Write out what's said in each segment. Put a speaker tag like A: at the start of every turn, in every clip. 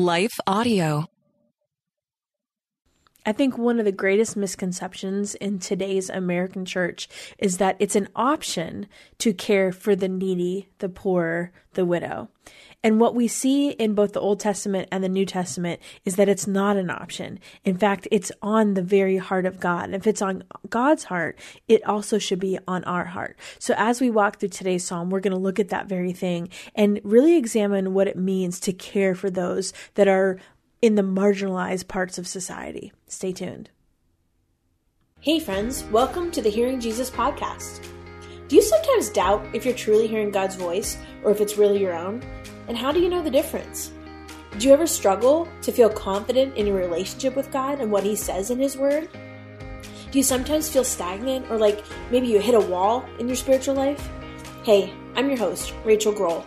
A: Life Audio.
B: I think one of the greatest misconceptions in today's American church is that it's an option to care for the needy, the poor, the widow. And what we see in both the Old Testament and the New Testament is that it's not an option. In fact, it's on the very heart of God. If it's on God's heart, it also should be on our heart. So as we walk through today's psalm, we're going to look at that very thing and really examine what it means to care for those that are in the marginalized parts of society. Stay tuned.
C: Hey, friends, welcome to the Hearing Jesus podcast. Do you sometimes doubt if you're truly hearing God's voice or if it's really your own? And how do you know the difference? Do you ever struggle to feel confident in your relationship with God and what He says in His Word? Do you sometimes feel stagnant or like maybe you hit a wall in your spiritual life? Hey, I'm your host, Rachael Groll,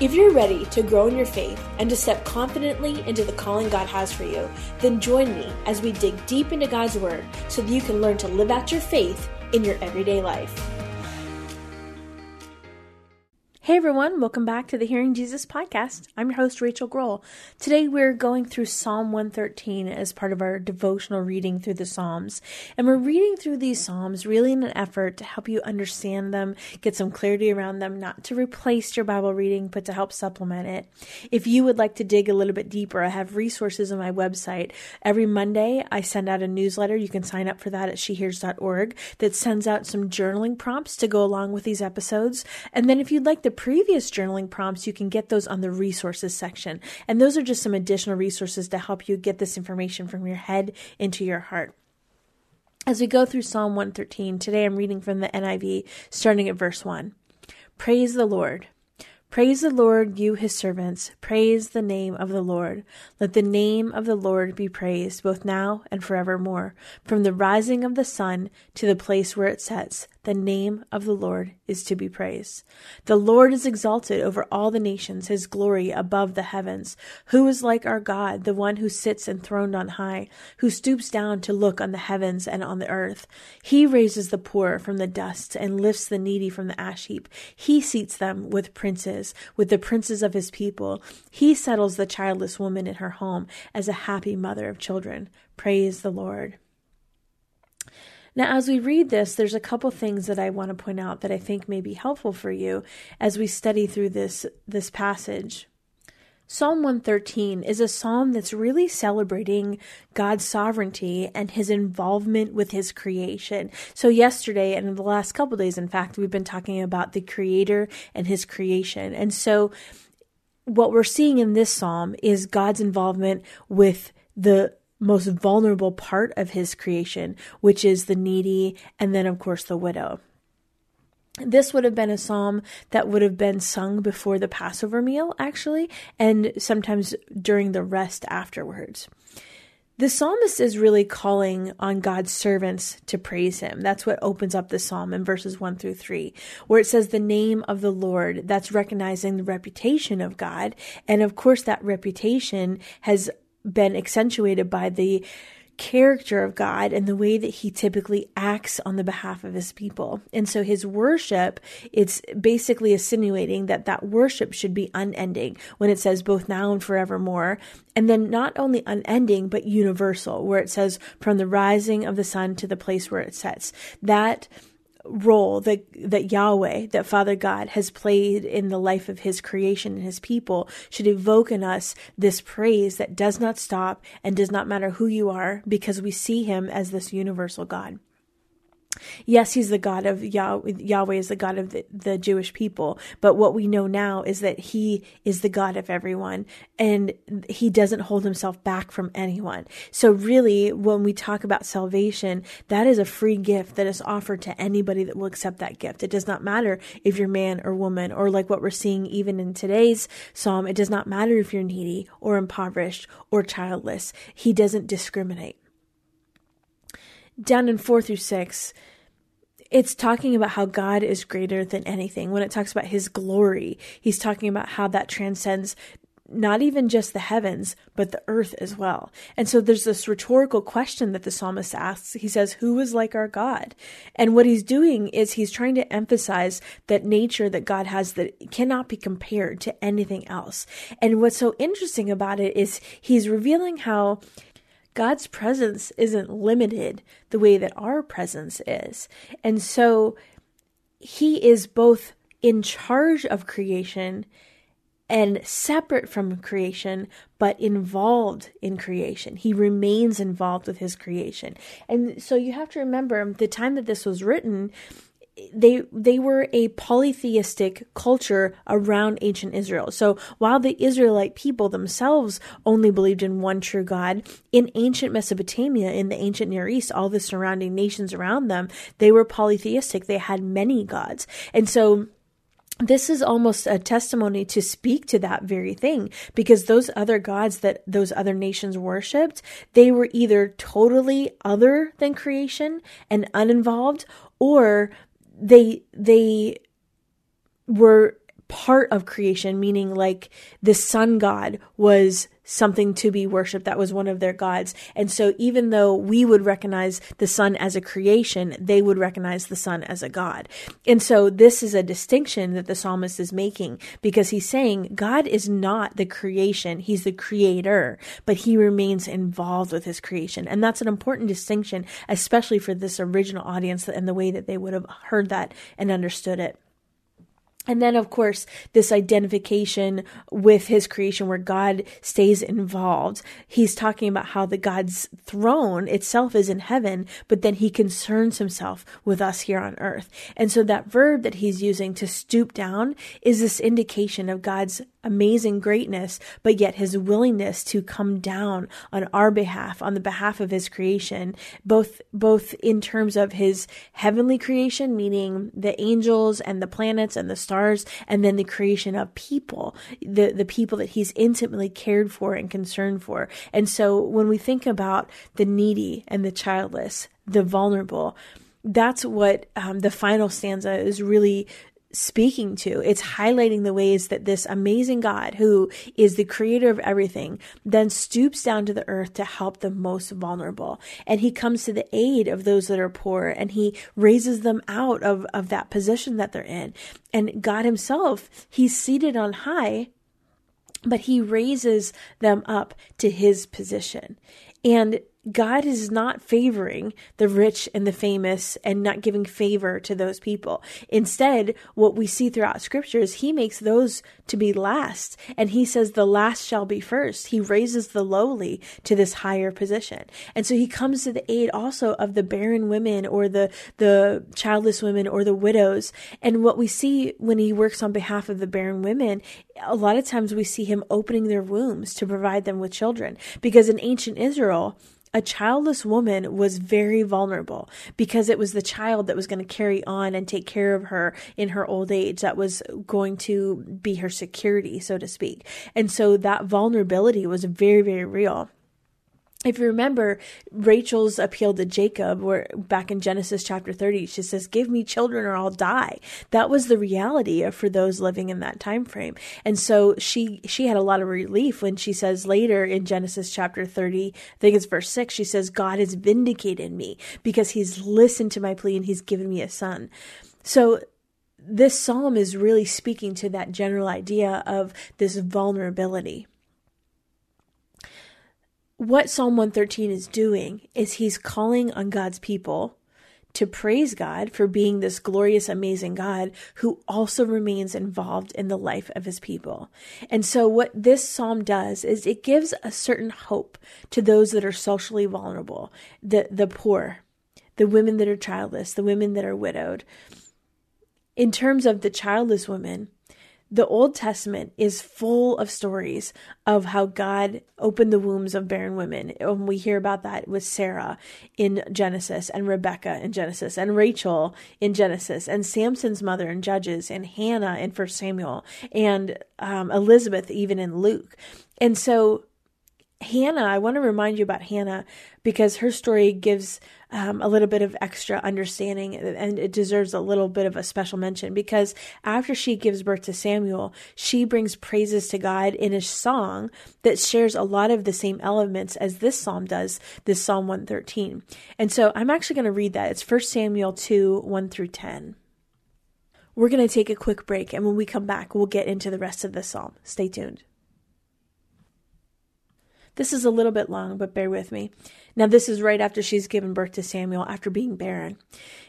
C: If you're ready to grow in your faith and to step confidently into the calling God has for you, then join me as we dig deep into God's Word so that you can learn to live out your faith in your everyday life.
B: Hey everyone, welcome back to the Hearing Jesus podcast. I'm your host, Rachael Groll. Today we're going through Psalm 113 as part of our devotional reading through the Psalms. And we're reading through these Psalms really in an effort to help you understand them, get some clarity around them, not to replace your Bible reading, but to help supplement it. If you would like to dig a little bit deeper, I have resources on my website. Every Monday, I send out a newsletter. You can sign up for that at shehears.org that sends out some journaling prompts to go along with these episodes. And then if you'd like to previous journaling prompts, you can get those on the resources section. And those are just some additional resources to help you get this information from your head into your heart. As we go through Psalm 113, today I'm reading from the NIV, starting at verse 1. Praise the Lord. Praise the Lord, you his servants. Praise the name of the Lord. Let the name of the Lord be praised, both now and forevermore. From the rising of the sun to the place where it sets, the name of the Lord is to be praised. The Lord is exalted over all the nations, his glory above the heavens. Who is like our God, the one who sits enthroned on high, who stoops down to look on the heavens and on the earth? He raises the poor from the dust and lifts the needy from the ash heap. He seats them with princes, with the princes of his people. He settles the childless woman in her home as a happy mother of children. Praise the Lord. Now, as we read this, there's a couple things that I want to point out that I think may be helpful for you as we study through this, this passage. Psalm 113 is a psalm that's really celebrating God's sovereignty and his involvement with his creation. So yesterday and in the last couple days, in fact, we've been talking about the creator and his creation. And so what we're seeing in this psalm is God's involvement with the most vulnerable part of his creation, which is the needy, and then, of course, the widow. This would have been a psalm that would have been sung before the Passover meal, actually, and sometimes during the rest afterwards. The psalmist is really calling on God's servants to praise him. That's what opens up the psalm in verses 1 through 3, where it says the name of the Lord. That's recognizing the reputation of God. And of course, that reputation has been accentuated by the character of God and the way that he typically acts on the behalf of his people. And so his worship, it's basically insinuating that that worship should be unending when it says both now and forevermore. And then not only unending, but universal, where it says from the rising of the sun to the place where it sets. That role that that Yahweh, that Father God has played in the life of his creation and his people should evoke in us this praise that does not stop and does not matter who you are because we see him as this universal God. Yes, he's the God of Yahweh. Yahweh is the God of the, the, Jewish people. But what we know now is that he is the God of everyone and he doesn't hold himself back from anyone. So really, when we talk about salvation, that is a free gift that is offered to anybody that will accept that gift. It does not matter if you're man or woman or like what we're seeing even in today's psalm. It does not matter if you're needy or impoverished or childless. He doesn't discriminate down in four through six, it's talking about how God is greater than anything. When it talks about his glory, he's talking about how that transcends not even just the heavens, but the earth as well. And so there's this rhetorical question that the psalmist asks. He says, Who is like our God? And what he's doing is he's trying to emphasize that nature that God has that cannot be compared to anything else. And what's so interesting about it is he's revealing how God's presence isn't limited the way that our presence is. And so he is both in charge of creation and separate from creation, but involved in creation. He remains involved with his creation. And so you have to remember the time that this was written, they they were a polytheistic culture around ancient Israel. So while the Israelite people themselves only believed in one true God, in ancient Mesopotamia, in the ancient Near East, all the surrounding nations around them, they were polytheistic. They had many gods. And so this is almost a testimony to speak to that very thing because those other gods that those other nations worshipped, they were either totally other than creation and uninvolved or they they were part of creation, meaning like the sun god was something to be worshiped. That was one of their gods. And so even though we would recognize the sun as a creation, they would recognize the sun as a god. And so this is a distinction that the psalmist is making because he's saying God is not the creation. He's the creator, but he remains involved with his creation. And that's an important distinction, especially for this original audience and the way that they would have heard that and understood it. And then, of course, this identification with his creation where God stays involved. He's talking about how the God's throne itself is in heaven, but then he concerns himself with us here on earth. And so that verb that he's using to stoop down is this indication of God's amazing greatness, but yet his willingness to come down on our behalf, on the behalf of his creation, both, both in terms of his heavenly creation, meaning the angels and the planets and the stars, and then the creation of people, the, the people that he's intimately cared for and concerned for. And so when we think about the needy and the childless, the vulnerable, that's what um, the final stanza is really speaking to. It's highlighting the ways that this amazing God, who is the creator of everything, then stoops down to the earth to help the most vulnerable. And he comes to the aid of those that are poor and he raises them out of, of that position that they're in. And God himself, he's seated on high, but he raises them up to his position. And God is not favoring the rich and the famous and not giving favor to those people. Instead, what we see throughout scripture is he makes those to be last and he says the last shall be first. He raises the lowly to this higher position. And so he comes to the aid also of the barren women or the, the childless women or the widows. And what we see when he works on behalf of the barren women, a lot of times we see him opening their wombs to provide them with children because in ancient Israel, a childless woman was very vulnerable because it was the child that was going to carry on and take care of her in her old age that was going to be her security, so to speak. And so that vulnerability was very, very real if you remember Rachel's appeal to Jacob, where back in Genesis chapter 30, she says, Give me children or I'll die. That was the reality for those living in that time frame. And so she she had a lot of relief when she says later in Genesis chapter 30, I think it's verse 6, she says, God has vindicated me because he's listened to my plea and he's given me a son. So this psalm is really speaking to that general idea of this vulnerability what Psalm 113 is doing is he's calling on God's people to praise God for being this glorious, amazing God who also remains involved in the life of his people. And so, what this psalm does is it gives a certain hope to those that are socially vulnerable, the, the poor, the women that are childless, the women that are widowed. In terms of the childless women, the Old Testament is full of stories of how God opened the wombs of barren women. And we hear about that with Sarah in Genesis, and Rebecca in Genesis, and Rachel in Genesis, and Samson's mother in Judges, and Hannah in First Samuel, and um, Elizabeth even in Luke. And so Hannah, I want to remind you about Hannah because her story gives um, a little bit of extra understanding and it deserves a little bit of a special mention because after she gives birth to Samuel, she brings praises to God in a song that shares a lot of the same elements as this psalm does, this Psalm 113. And so I'm actually going to read that. It's 1 Samuel 2 1 through 10. We're going to take a quick break, and when we come back, we'll get into the rest of the psalm. Stay tuned. This is a little bit long, but bear with me. Now, this is right after she's given birth to Samuel after being barren.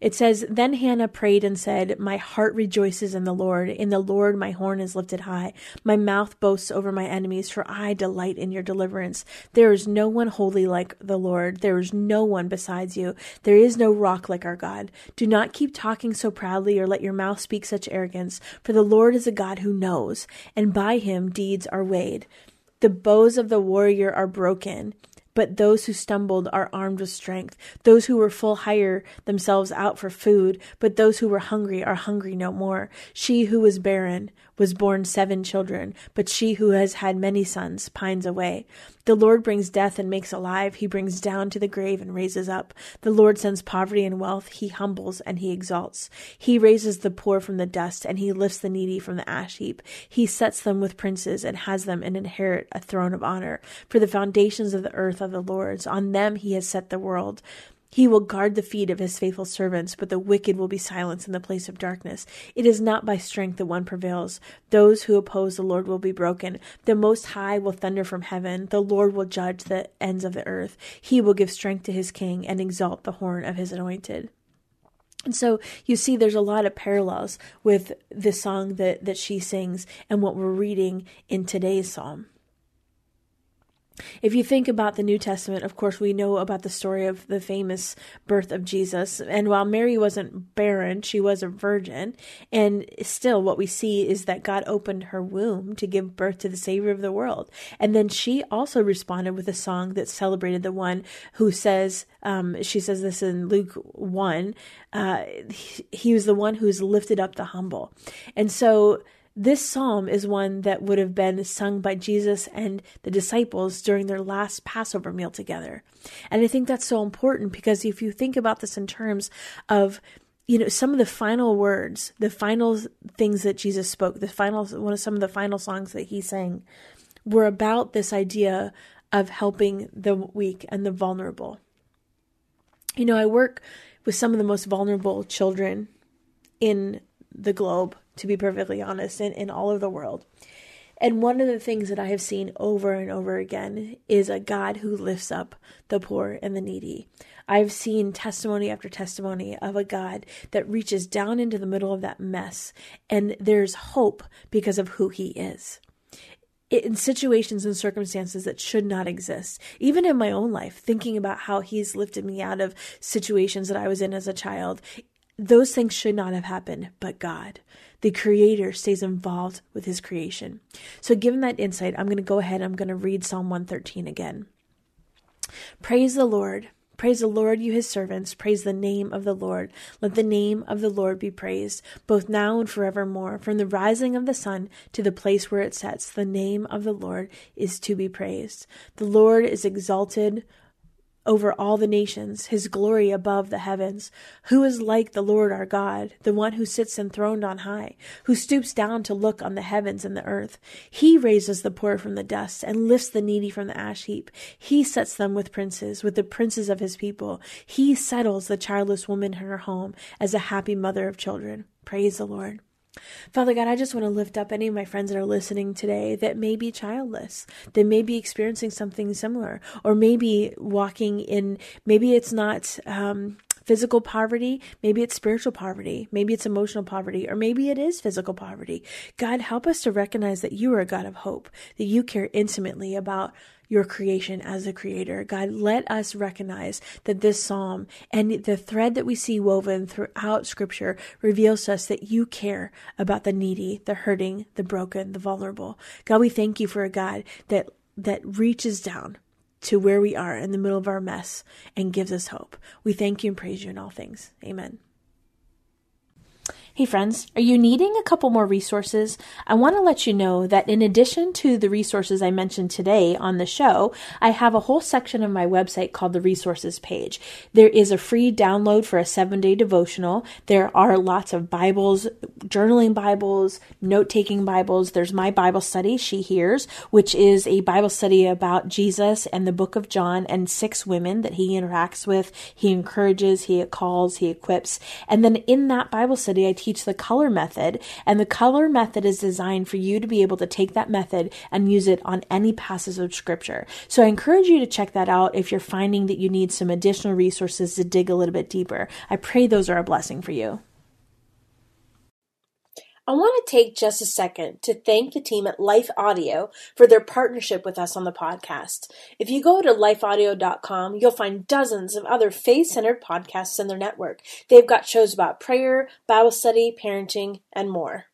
B: It says, Then Hannah prayed and said, My heart rejoices in the Lord. In the Lord my horn is lifted high. My mouth boasts over my enemies, for I delight in your deliverance. There is no one holy like the Lord. There is no one besides you. There is no rock like our God. Do not keep talking so proudly or let your mouth speak such arrogance, for the Lord is a God who knows, and by him deeds are weighed. The bows of the warrior are broken, but those who stumbled are armed with strength. Those who were full hire themselves out for food, but those who were hungry are hungry no more. She who was barren was born seven children, but she who has had many sons pines away. The Lord brings death and makes alive. He brings down to the grave and raises up. The Lord sends poverty and wealth. He humbles and he exalts. He raises the poor from the dust and he lifts the needy from the ash heap. He sets them with princes and has them inherit a throne of honor. For the foundations of the earth are the Lord's. On them he has set the world. He will guard the feet of his faithful servants, but the wicked will be silenced in the place of darkness. It is not by strength that one prevails. Those who oppose the Lord will be broken. The Most High will thunder from heaven. The Lord will judge the ends of the earth. He will give strength to his king and exalt the horn of his anointed. And so you see there's a lot of parallels with the song that, that she sings and what we're reading in today's psalm. If you think about the New Testament, of course, we know about the story of the famous birth of Jesus. And while Mary wasn't barren, she was a virgin. And still, what we see is that God opened her womb to give birth to the Savior of the world. And then she also responded with a song that celebrated the one who says, um, she says this in Luke 1, uh, he, he was the one who's lifted up the humble. And so, this psalm is one that would have been sung by Jesus and the disciples during their last Passover meal together. And I think that's so important because if you think about this in terms of you know some of the final words the final things that jesus spoke the final one of some of the final songs that he sang were about this idea of helping the weak and the vulnerable you know i work with some of the most vulnerable children in the globe to be perfectly honest, in, in all of the world. And one of the things that I have seen over and over again is a God who lifts up the poor and the needy. I've seen testimony after testimony of a God that reaches down into the middle of that mess, and there's hope because of who He is. In situations and circumstances that should not exist, even in my own life, thinking about how He's lifted me out of situations that I was in as a child, those things should not have happened, but God the creator stays involved with his creation. So, given that insight, I'm going to go ahead I'm going to read Psalm 113 again. Praise the Lord. Praise the Lord, you his servants. Praise the name of the Lord. Let the name of the Lord be praised, both now and forevermore. From the rising of the sun to the place where it sets, the name of the Lord is to be praised. The Lord is exalted over all the nations, his glory above the heavens. Who is like the Lord our God, the one who sits enthroned on high, who stoops down to look on the heavens and the earth? He raises the poor from the dust and lifts the needy from the ash heap. He sets them with princes, with the princes of his people. He settles the childless woman in her home as a happy mother of children. Praise the Lord. Father God, I just want to lift up any of my friends that are listening today that may be childless, that may be experiencing something similar, or maybe walking in, maybe it's not um, physical poverty, maybe it's spiritual poverty, maybe it's emotional poverty, or maybe it is physical poverty. God, help us to recognize that you are a God of hope, that you care intimately about your creation as a creator. God, let us recognize that this psalm and the thread that we see woven throughout scripture reveals to us that you care about the needy, the hurting, the broken, the vulnerable. God, we thank you for a God that that reaches down to where we are in the middle of our mess and gives us hope. We thank you and praise you in all things. Amen. Hey friends, are you needing a couple more resources? I want to let you know that in addition to the resources I mentioned today on the show, I have a whole section of my website called the resources page. There is a free download for a seven day devotional. There are lots of Bibles, journaling Bibles, note taking Bibles. There's my Bible study, She Hears, which is a Bible study about Jesus and the book of John and six women that he interacts with. He encourages, he calls, he equips. And then in that Bible study, I teach the color method, and the color method is designed for you to be able to take that method and use it on any passage of scripture. So I encourage you to check that out if you're finding that you need some additional resources to dig a little bit deeper. I pray those are a blessing for you.
C: I want to take just a second to thank the team at Life Audio for their partnership with us on the podcast. If you go to lifeaudio.com, you'll find dozens of other faith centered podcasts in their network. They've got shows about prayer, Bible study, parenting, and more.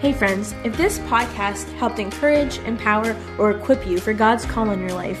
B: Hey, friends, if this podcast helped encourage, empower, or equip you for God's call in your life,